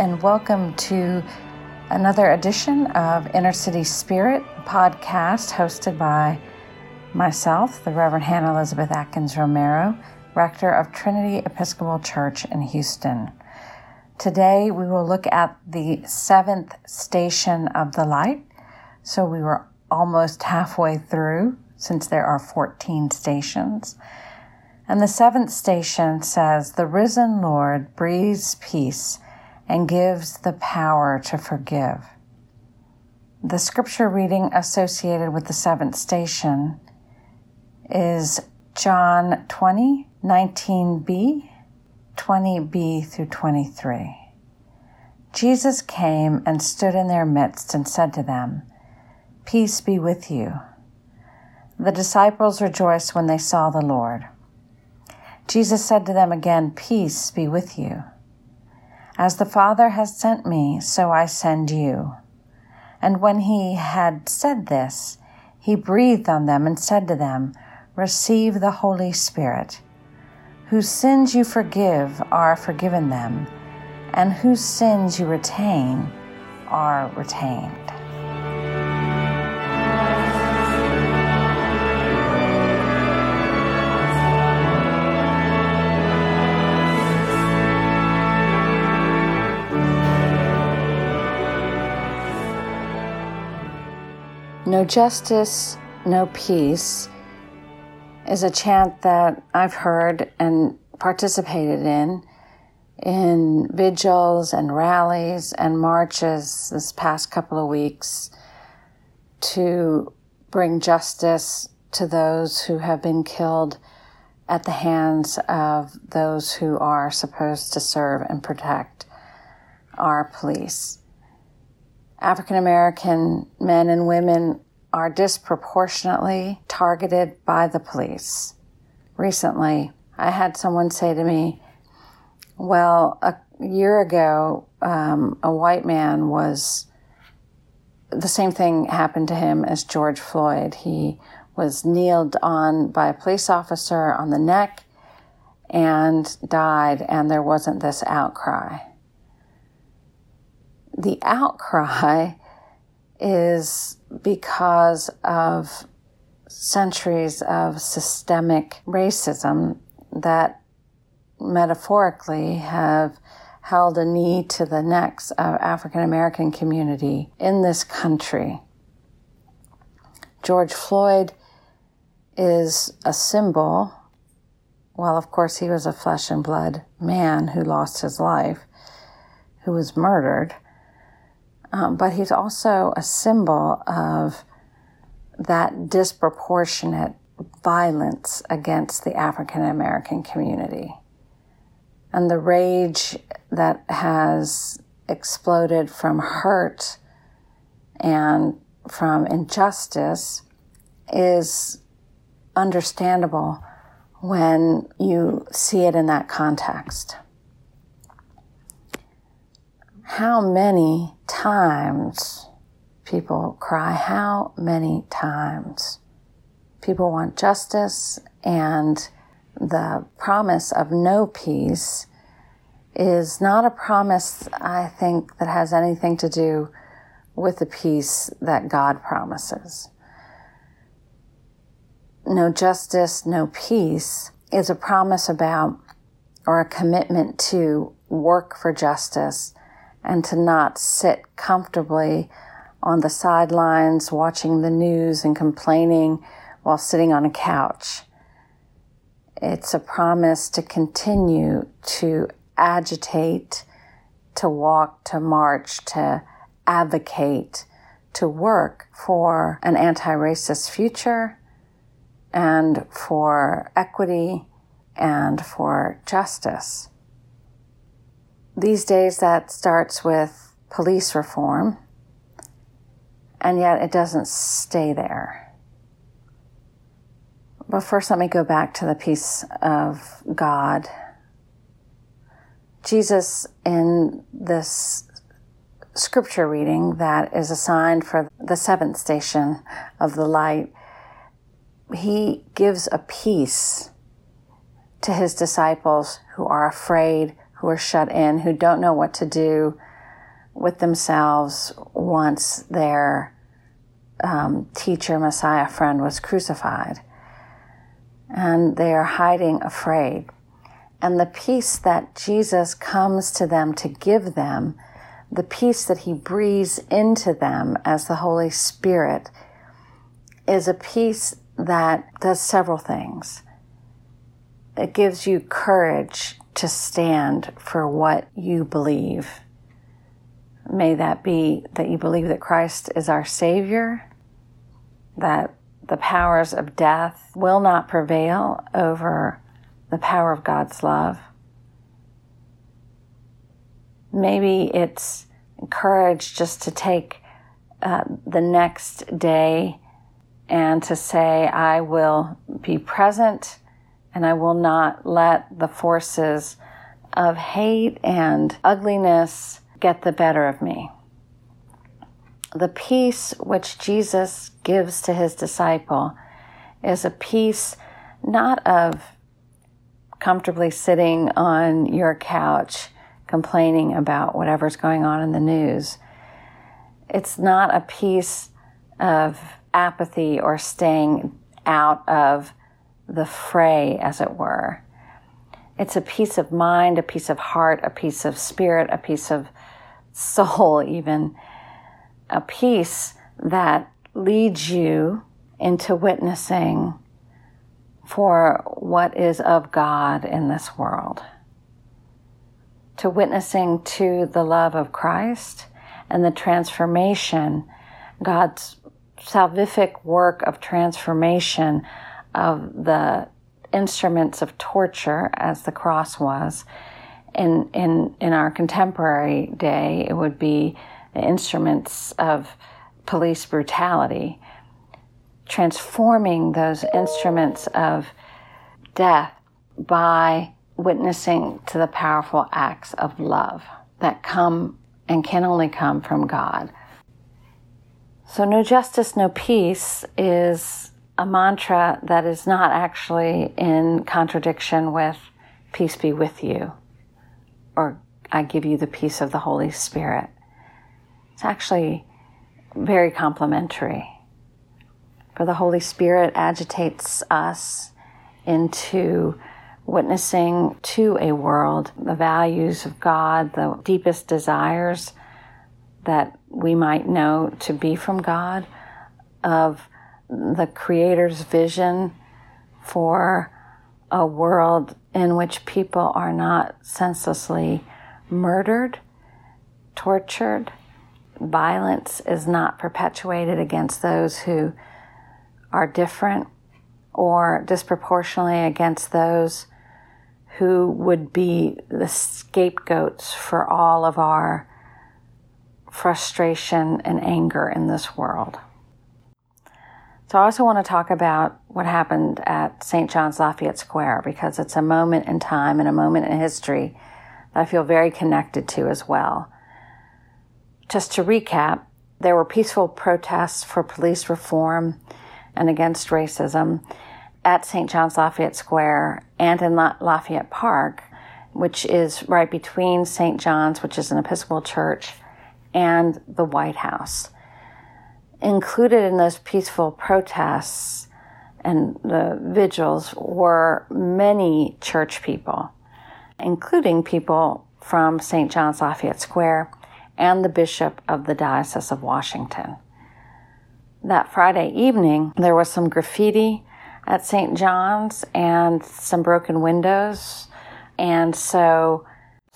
And welcome to another edition of Inner City Spirit podcast hosted by myself, the Reverend Hannah Elizabeth Atkins Romero, Rector of Trinity Episcopal Church in Houston. Today we will look at the seventh station of the light. So we were almost halfway through since there are 14 stations. And the seventh station says, The risen Lord breathes peace and gives the power to forgive. The scripture reading associated with the seventh station is John 20, 19b, 20b through 23. Jesus came and stood in their midst and said to them, Peace be with you. The disciples rejoiced when they saw the Lord. Jesus said to them again, Peace be with you. As the Father has sent me, so I send you. And when he had said this, he breathed on them and said to them, Receive the Holy Spirit. Whose sins you forgive are forgiven them, and whose sins you retain are retained. Justice, no peace is a chant that I've heard and participated in in vigils and rallies and marches this past couple of weeks to bring justice to those who have been killed at the hands of those who are supposed to serve and protect our police. African American men and women are disproportionately targeted by the police. Recently, I had someone say to me, Well, a year ago, um, a white man was the same thing happened to him as George Floyd. He was kneeled on by a police officer on the neck and died, and there wasn't this outcry the outcry is because of centuries of systemic racism that metaphorically have held a knee to the necks of African American community in this country. George Floyd is a symbol. Well, of course, he was a flesh and blood man who lost his life, who was murdered um, but he's also a symbol of that disproportionate violence against the African American community. And the rage that has exploded from hurt and from injustice is understandable when you see it in that context. How many times people cry? How many times? People want justice, and the promise of no peace is not a promise, I think, that has anything to do with the peace that God promises. No justice, no peace is a promise about or a commitment to work for justice and to not sit comfortably on the sidelines watching the news and complaining while sitting on a couch. It's a promise to continue to agitate, to walk, to march, to advocate, to work for an anti racist future and for equity and for justice. These days, that starts with police reform, and yet it doesn't stay there. But first, let me go back to the peace of God. Jesus, in this scripture reading that is assigned for the seventh station of the light, he gives a peace to his disciples who are afraid, who are shut in, who don't know what to do with themselves once their um, teacher, Messiah friend was crucified. And they are hiding afraid. And the peace that Jesus comes to them to give them, the peace that he breathes into them as the Holy Spirit, is a peace that does several things. It gives you courage to stand for what you believe. May that be that you believe that Christ is our Savior, that the powers of death will not prevail over the power of God's love. Maybe it's courage just to take uh, the next day and to say, I will be present and I will not let the forces of hate and ugliness get the better of me. The peace which Jesus gives to his disciple is a peace not of comfortably sitting on your couch complaining about whatever's going on in the news. It's not a peace of apathy or staying out of the fray, as it were. It's a peace of mind, a peace of heart, a peace of spirit, a peace of soul, even a peace that leads you into witnessing for what is of God in this world, to witnessing to the love of Christ and the transformation, God's salvific work of transformation of the instruments of torture, as the cross was. In, in, in our contemporary day, it would be the instruments of police brutality transforming those instruments of death by witnessing to the powerful acts of love that come and can only come from God. So, no justice, no peace is a mantra that is not actually in contradiction with peace be with you or I give you the peace of the Holy Spirit. It's actually very complementary. For the Holy Spirit agitates us into witnessing to a world the values of God, the deepest desires that we might know to be from God, of the Creator's vision for a world in which people are not senselessly murdered, tortured. Violence is not perpetuated against those who are different or disproportionately against those who would be the scapegoats for all of our frustration and anger in this world. So, I also want to talk about what happened at St. John's Lafayette Square because it's a moment in time and a moment in history that I feel very connected to as well. Just to recap, there were peaceful protests for police reform and against racism at St. John's Lafayette Square and in Lafayette Park, which is right between St. John's, which is an Episcopal church, and the White House. Included in those peaceful protests and the vigils were many church people, including people from St. John's Lafayette Square and the Bishop of the Diocese of Washington that Friday evening, there was some graffiti at St. John's and some broken windows. And so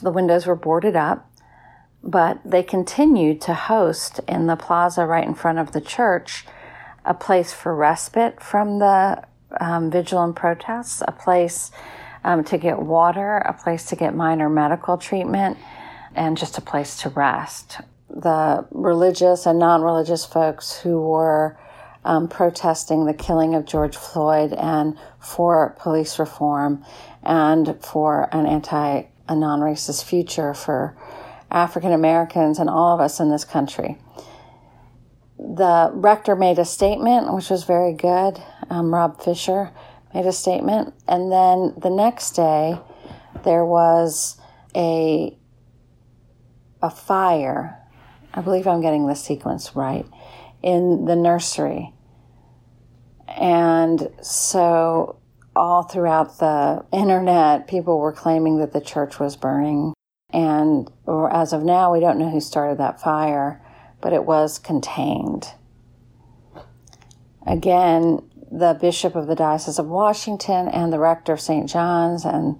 the windows were boarded up, but they continued to host in the plaza right in front of the church a place for respite from the um, vigil and protests, a place um, to get water, a place to get minor medical treatment, and just a place to rest. The religious and non religious folks who were um, protesting the killing of George Floyd and for police reform and for an anti a non racist future for African Americans and all of us in this country. The rector made a statement, which was very good. Um, Rob Fisher made a statement. And then the next day, there was a a fire. I believe I'm getting the sequence right in the nursery. And so all throughout the internet, people were claiming that the church was burning. And as of now, we don't know who started that fire, but it was contained. Again, the Bishop of the Diocese of Washington and the Rector of St. John's and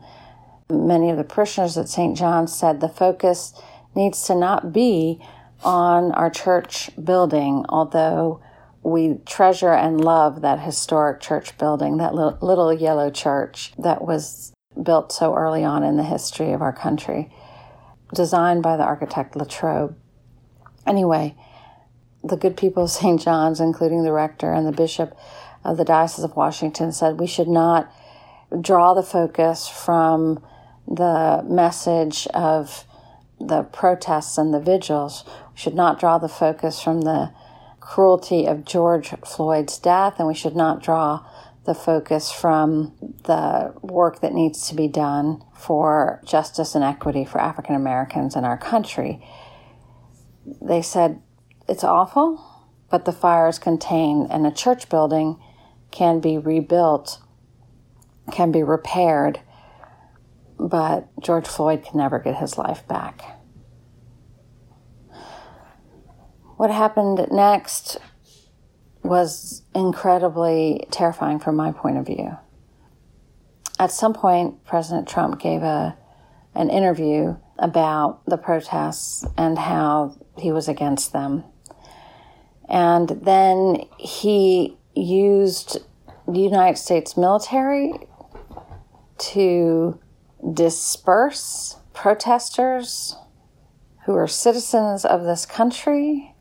many of the parishioners at St. John's said the focus needs to not be on our church building, although we treasure and love that historic church building, that little yellow church that was built so early on in the history of our country, designed by the architect Latrobe. Anyway, the good people of St. John's, including the rector and the bishop of the Diocese of Washington, said we should not draw the focus from the message of the protests and the vigils. We should not draw the focus from the cruelty of George Floyd's death, and we should not draw the focus from the work that needs to be done for justice and equity for African Americans in our country. They said it's awful, but the fire is contained, and a church building can be rebuilt, can be repaired, but George Floyd can never get his life back. What happened next was incredibly terrifying from my point of view. At some point, President Trump gave a, an interview about the protests and how he was against them. And then he used the United States military to disperse protesters who are citizens of this country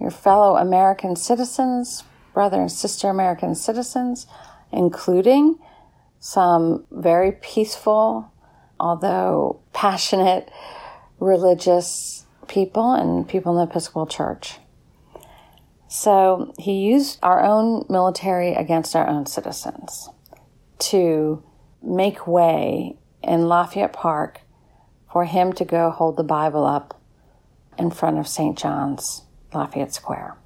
your fellow American citizens, brother and sister American citizens, including some very peaceful, although passionate religious people and people in the Episcopal Church. So he used our own military against our own citizens to make way in Lafayette Park for him to go hold the Bible up in front of St. John's Lafayette Square.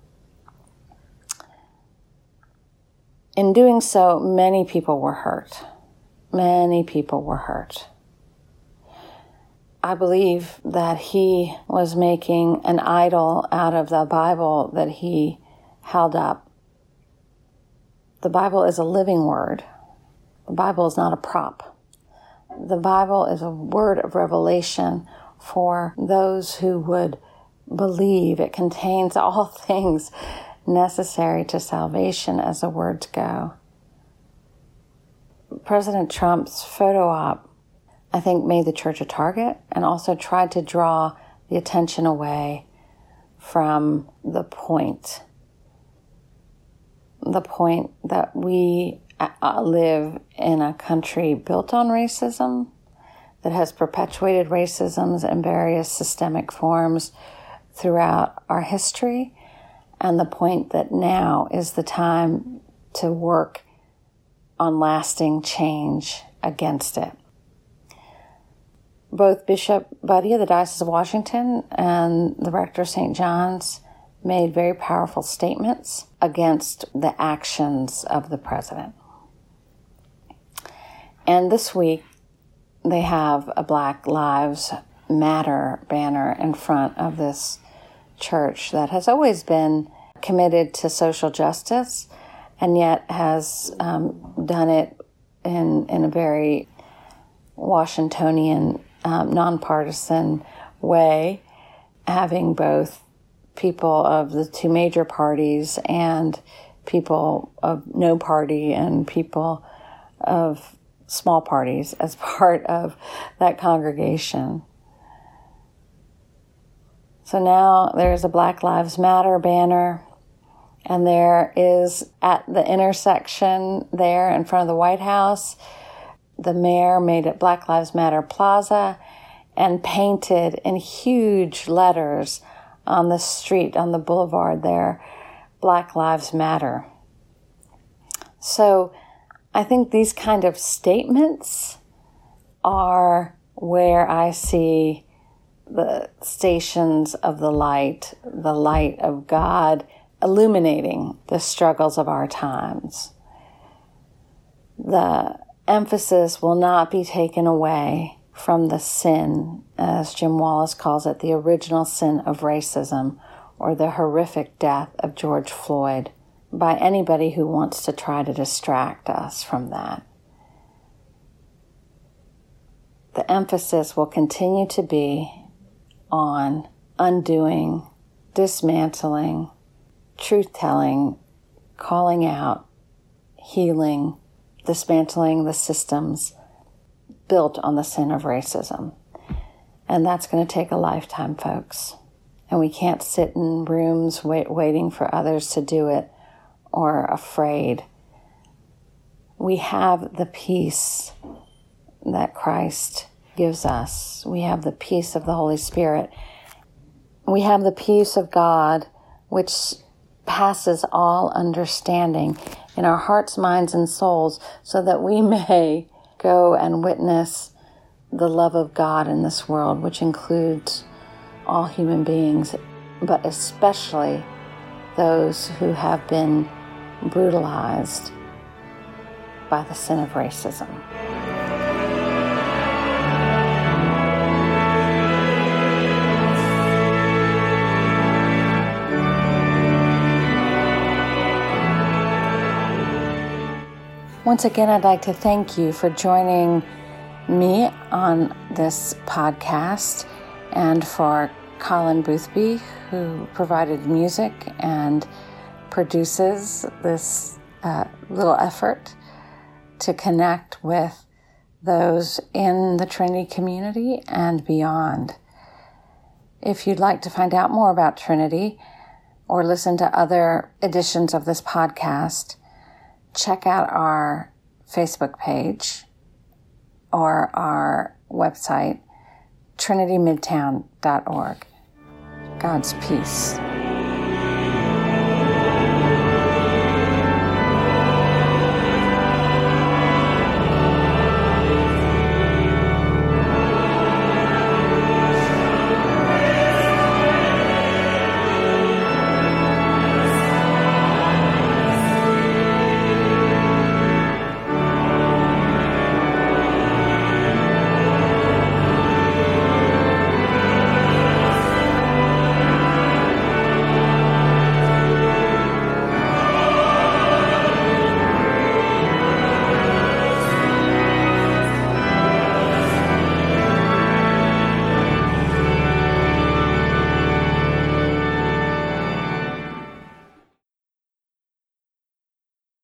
In doing so, many people were hurt. Many people were hurt. I believe that he was making an idol out of the Bible that he held up. The Bible is a living word. The Bible is not a prop. The Bible is a word of revelation for those who would believe. It contains all things necessary to salvation as the words go. President Trump's photo op, I think, made the church a target and also tried to draw the attention away from the point. The point that we uh, live in a country built on racism, that has perpetuated racisms in various systemic forms throughout our history, and the point that now is the time to work on lasting change against it. Both Bishop Budde of the Diocese of Washington and the Rector of St. John's made very powerful statements against the actions of the president. And this week, they have a Black Lives Matter banner in front of this church that has always been committed to social justice and yet has um, done it in, in a very Washingtonian, um, nonpartisan way, having both people of the two major parties and people of no party and people of small parties as part of that congregation. So now there's a Black Lives Matter banner, and there is at the intersection there in front of the White House, the mayor made it Black Lives Matter Plaza and painted in huge letters on the street, on the boulevard there, Black Lives Matter. So I think these kind of statements are where I see the stations of the light, the light of God illuminating the struggles of our times. The emphasis will not be taken away from the sin, as Jim Wallis calls it, the original sin of racism or the horrific death of George Floyd by anybody who wants to try to distract us from that. The emphasis will continue to be on undoing, dismantling, truth telling, calling out, healing, dismantling the systems built on the sin of racism. And that's going to take a lifetime, folks. And we can't sit in rooms wait, waiting for others to do it or afraid. We have the peace that Christ gives us. We have the peace of the Holy Spirit. We have the peace of God, which passes all understanding in our hearts, minds, and souls, so that we may go and witness the love of God in this world, which includes all human beings, but especially those who have been brutalized by the sin of racism. Once again, I'd like to thank you for joining me on this podcast and for Colin Boothby, who provided music and produces this uh, little effort to connect with those in the Trinity community and beyond. If you'd like to find out more about Trinity or listen to other editions of this podcast, check out our Facebook page or our website, trinitymidtown.org. God's peace.